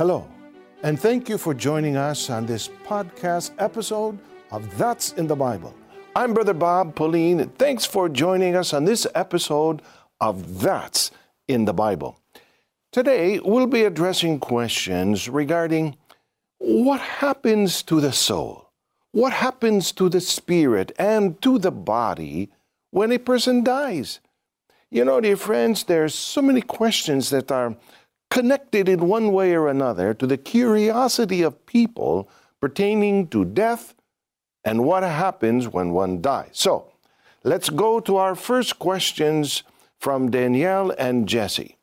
Hello, and thank you for joining us on this podcast episode of That's in the Bible. I'm Brother Bob Pellien, and thanks for joining us on this episode of That's in the Bible. Today, we'll be addressing questions regarding what happens to the soul, what happens to the spirit, and to the body when a person dies. You know, dear friends, there's so many questions that are connected in one way or another to the curiosity of people pertaining to death and what happens when one dies. So, let's go to our first questions from Danielle and Jessie.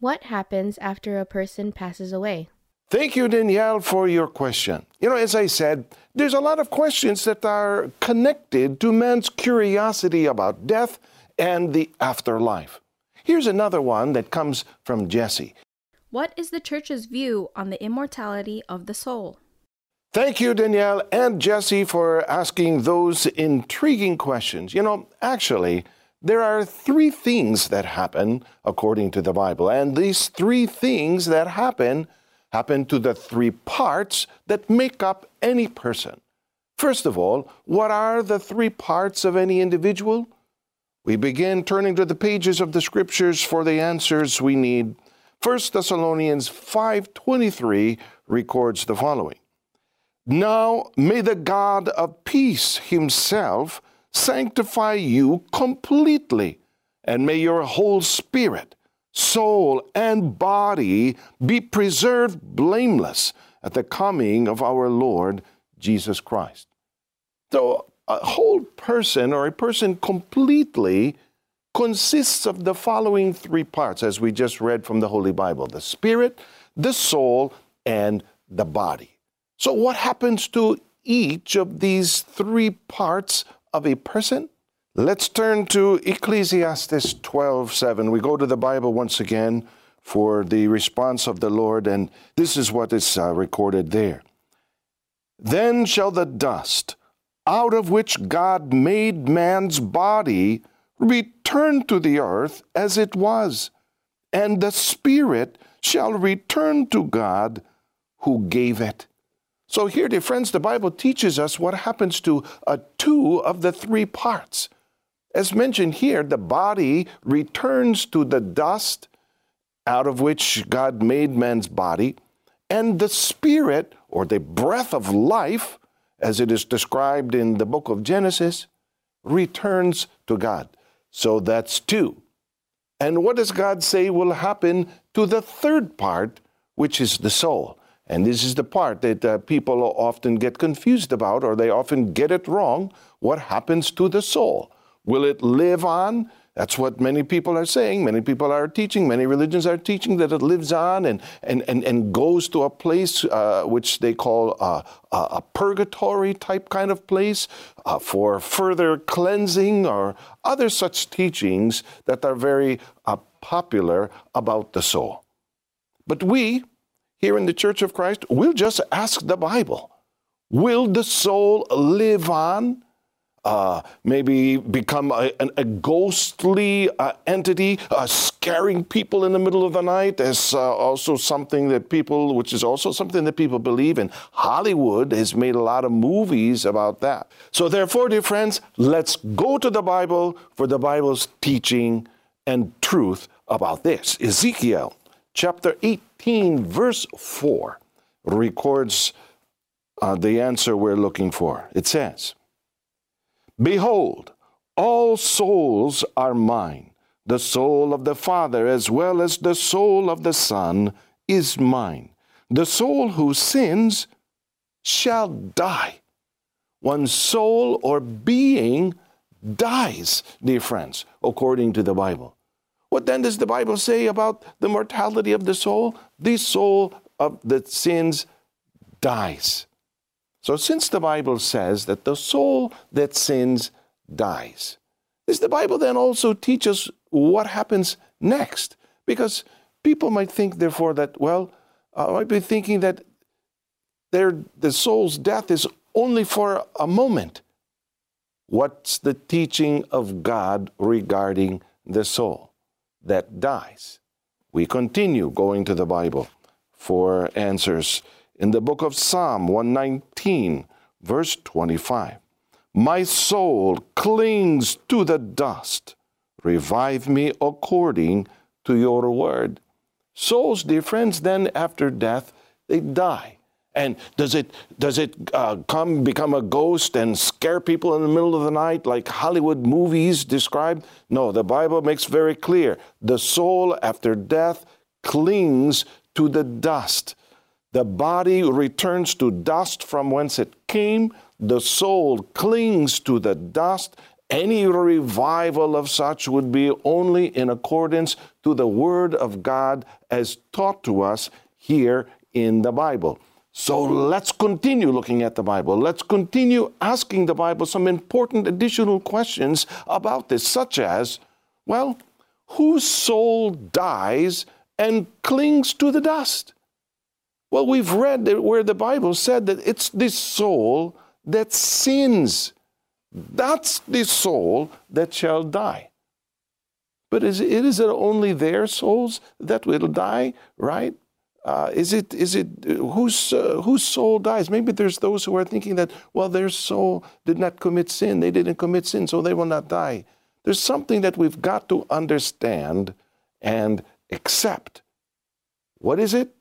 What happens after a person passes away? Thank you, Danielle, for your question. You know, as I said, there's a lot of questions that are connected to man's curiosity about death and the afterlife. Here's another one that comes from Jessie. What is the church's view on the immortality of the soul? Thank you, Danielle and Jessie, for asking those intriguing questions. You know, actually, there are three things that happen according to the Bible, and these three things that happen happen to the three parts that make up any person. First of all, what are the three parts of any individual? We begin turning to the pages of the scriptures for the answers we need. 1 Thessalonians 5:23 records the following. Now may the God of peace himself sanctify you completely, and may your whole spirit, soul, and body be preserved blameless at the coming of our Lord Jesus Christ. So a whole person or a person completely consists of the following three parts, as we just read from the Holy Bible the spirit, the soul, and the body. So, what happens to each of these three parts of a person? Let's turn to Ecclesiastes 12 7. We go to the Bible once again for the response of the Lord, and this is what is uh, recorded there. Then shall the dust, out of which God made man's body, return to the earth as it was, and the spirit shall return to God who gave it. So, here, dear friends, the Bible teaches us what happens to uh, two of the three parts. As mentioned here, the body returns to the dust out of which God made man's body, and the spirit, or the breath of life, as it is described in the book of Genesis, returns to God. So that's two. And what does God say will happen to the third part, which is the soul? And this is the part that uh, people often get confused about, or they often get it wrong. What happens to the soul? Will it live on? That's what many people are saying. Many people are teaching, many religions are teaching that it lives on and, and, and, and goes to a place uh, which they call a, a, purgatory type kind of place uh, for further cleansing or other such teachings that are very uh, popular about the soul. But we, here in the Church of Christ, will just ask the Bible Will the soul live on? Uh, maybe become a, a ghostly uh, entity, uh, scaring people in the middle of the night. Is uh, also something that people, which is also something that people believe in. Hollywood has made a lot of movies about that. So, therefore, dear friends, let's go to the Bible for the Bible's teaching and truth about this. Ezekiel chapter 18, verse 4 records uh, the answer we're looking for. It says, Behold, all souls are mine. The soul of the Father, as well as the soul of the Son, is mine. The soul who sins shall die. One soul or being dies, dear friends, according to the Bible. What then does the Bible say about the mortality of the soul? The soul of the sins dies. So, since the Bible says that the soul that sins dies, does the Bible then also teach us what happens next? Because people might think, therefore, that, well, I might be thinking that their, the soul's death is only for a moment. What's the teaching of God regarding the soul that dies? We continue going to the Bible for answers. In the book of Psalm 119, verse 25 My soul clings to the dust. Revive me according to your word. Souls, dear friends, then after death, they die. And does it does it uh, come become a ghost and scare people in the middle of the night like Hollywood movies describe? No, the Bible makes very clear the soul after death clings to the dust. The body returns to dust from whence it came. The soul clings to the dust. Any revival of such would be only in accordance to the Word of God as taught to us here in the Bible. So let's continue looking at the Bible. Let's continue asking the Bible some important additional questions about this, such as, well, whose soul dies and clings to the dust? Well, we've read where the Bible said that it's this soul that sins. That's the soul that shall die. But is, it is it only their souls that will die, right? Uh, is it is it whose uh, whose soul dies? Maybe there's those who are thinking that well, their soul did not commit sin; they didn't commit sin, so they will not die. There's something that we've got to understand and accept. What is it?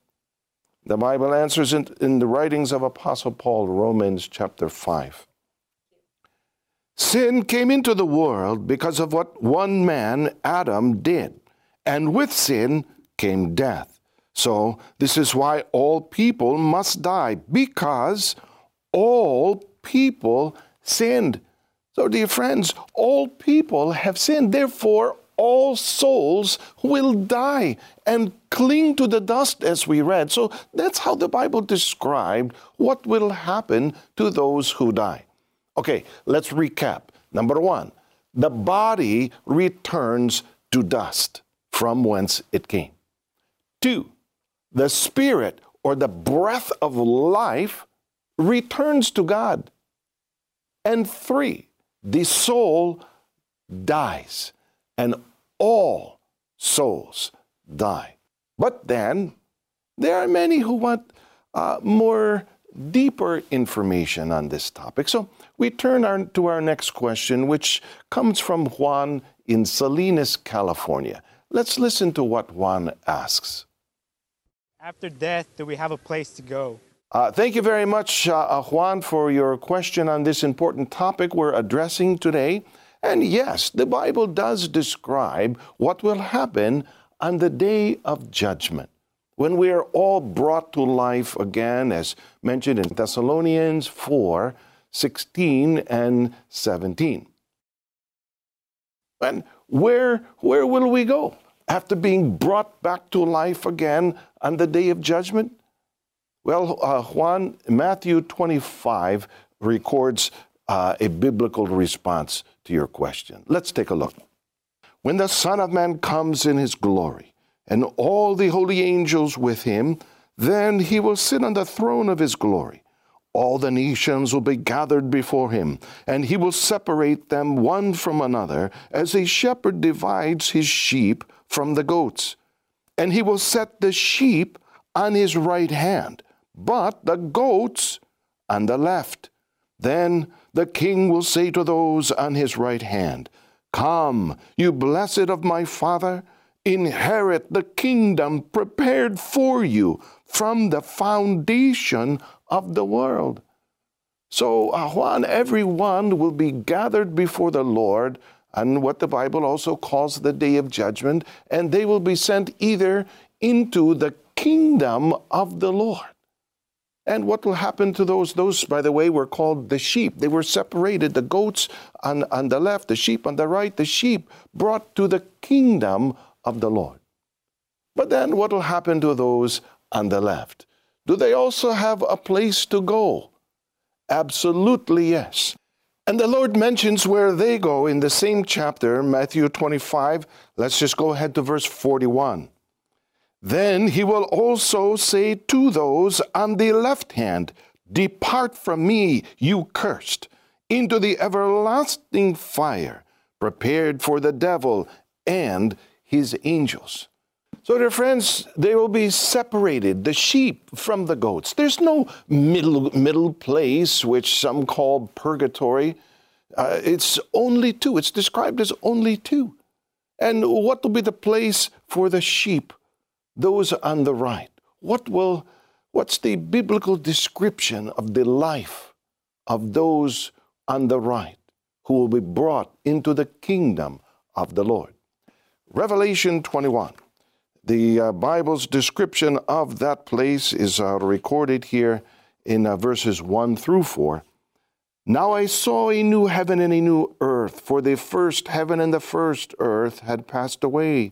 The Bible answers in, in the writings of Apostle Paul, Romans chapter five. Sin came into the world because of what one man, Adam, did, and with sin came death. So, this is why all people must die, because all people sinned. So, dear friends, all people have sinned. Therefore, all souls will die and cling to the dust, as we read. So, that's how the Bible described what will happen to those who die. Okay, let's recap. Number one, the body returns to dust from whence it came. Two, the spirit or the breath of life returns to God. And three, the soul dies, and all souls die. But then, there are many who want uh, more deeper information on this topic. So we turn our, to our next question, which comes from Juan in Salinas, California. Let's listen to what Juan asks. After death, do we have a place to go? Uh, thank you very much, uh, uh, Juan, for your question on this important topic we're addressing today. And yes, the Bible does describe what will happen on the day of judgment when we are all brought to life again, as mentioned in Thessalonians 4 16 and 17. And where, where will we go? after being brought back to life again on the day of judgment? Well, uh, Juan, Matthew 25 records uh, a biblical response to your question. Let's take a look. When the Son of Man comes in his glory, and all the holy angels with him, then he will sit on the throne of his glory. All the nations will be gathered before him, and he will separate them one from another, as a shepherd divides his sheep from the goats. And he will set the sheep on his right hand, but the goats on the left. Then the king will say to those on his right hand, Come, you blessed of my Father, inherit the kingdom prepared for you from the foundation of the world. So, uh, Juan, everyone will be gathered before the Lord and what the Bible also calls the day of judgment, and they will be sent either into the kingdom of the Lord. And what will happen to those? Those, by the way, were called the sheep. They were separated, the goats on, on the left, the sheep on the right, the sheep brought to the kingdom of the Lord. But then what will happen to those on the left? Do they also have a place to go? Absolutely yes. And the Lord mentions where they go in the same chapter, Matthew 25. Let's just go ahead to verse 41. Then he will also say to those on the left hand, Depart from me, you cursed, into the everlasting fire, prepared for the devil and his angels. So, dear friends, they will be separated, the sheep from the goats. There's no middle, middle place, which some call purgatory. Uh, it's only two. It's described as only two. And what will be the place for the sheep, those on the right? What will, what's the biblical description of the life of those on the right who will be brought into the kingdom of the Lord? Revelation 21. The uh, Bible's description of that place is uh, recorded here in uh, verses 1 through 4. Now I saw a new heaven and a new earth, for the first heaven and the first earth had passed away.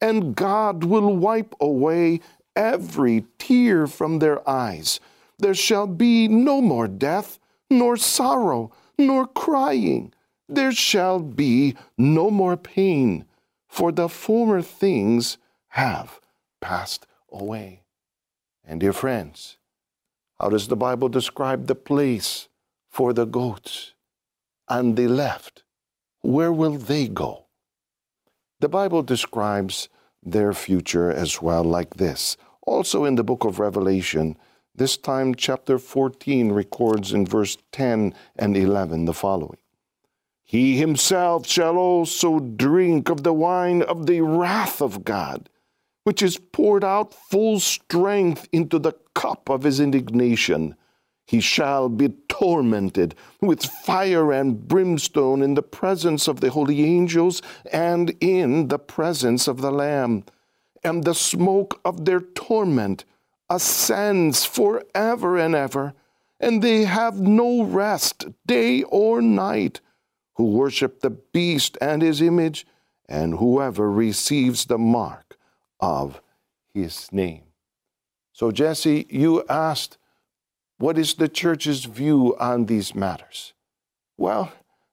And God will wipe away every tear from their eyes. There shall be no more death, nor sorrow, nor crying there shall be no more pain, for the former things have passed away. And dear friends, how does the Bible describe the place for the goats? On the left, where will they go? The Bible describes their future as well, like this. Also in the book of Revelation, this time chapter 14 records in verse 10 and 11 the following he himself shall also drink of the wine of the wrath of God, which is poured out full strength into the cup of his indignation. He shall be tormented with fire and brimstone in the presence of the holy angels and in the presence of the Lamb. And the smoke of their torment ascends forever and ever, and they have no rest day or night who worship the beast and his image, and whoever receives the mark of his name. So, Jessie, you asked, what is the church's view on these matters? Well,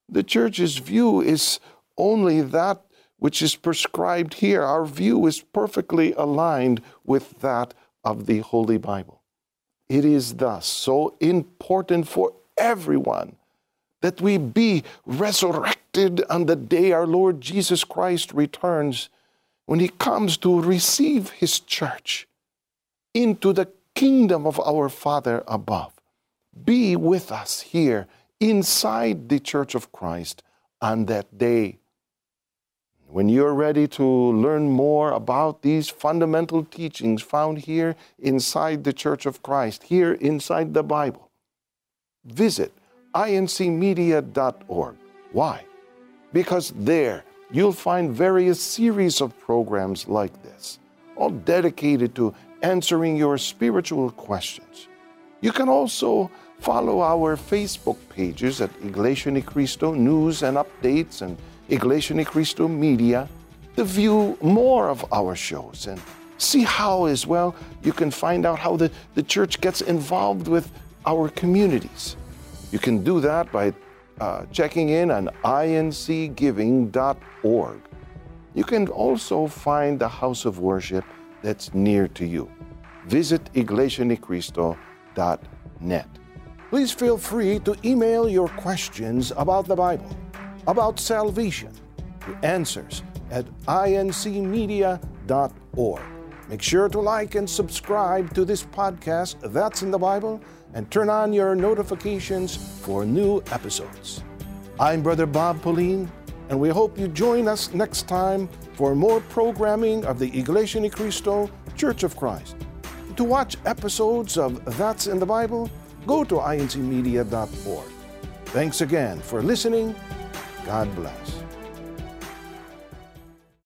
the church's view is only that which is prescribed here. Our view is perfectly aligned with that of the Holy Bible. It is thus so important for everyone that we be resurrected on the day our Lord Jesus Christ returns, when he comes to receive his church into the kingdom of our Father above. Be with us here inside the church of Christ on that day. When you're ready to learn more about these fundamental teachings found here inside the church of Christ, here inside the Bible, visit incmedia.org. Why? Because there you'll find various series of programs like this, all dedicated to answering your spiritual questions. You can also follow our Facebook pages at Iglesia Ni Cristo News and Updates and Iglesia Ni Cristo Media to view more of our shows and see how, as well, you can find out how the, the church gets involved with our communities. You can do that by uh, checking in on incgiving.org. You can also find the house of worship that's near to you. Visit iglesianicristo.net. Please feel free to email your questions about the Bible, about salvation, to answers at incmedia.org. Make sure to like and subscribe to this podcast, That's in the Bible and turn on your notifications for new episodes. I'm Brother Bob Pellien, and we hope you join us next time for more programming of the Iglesia Ni Cristo Church of Christ. To watch episodes of That's in the Bible, go to incmedia.org. Thanks again for listening. God bless.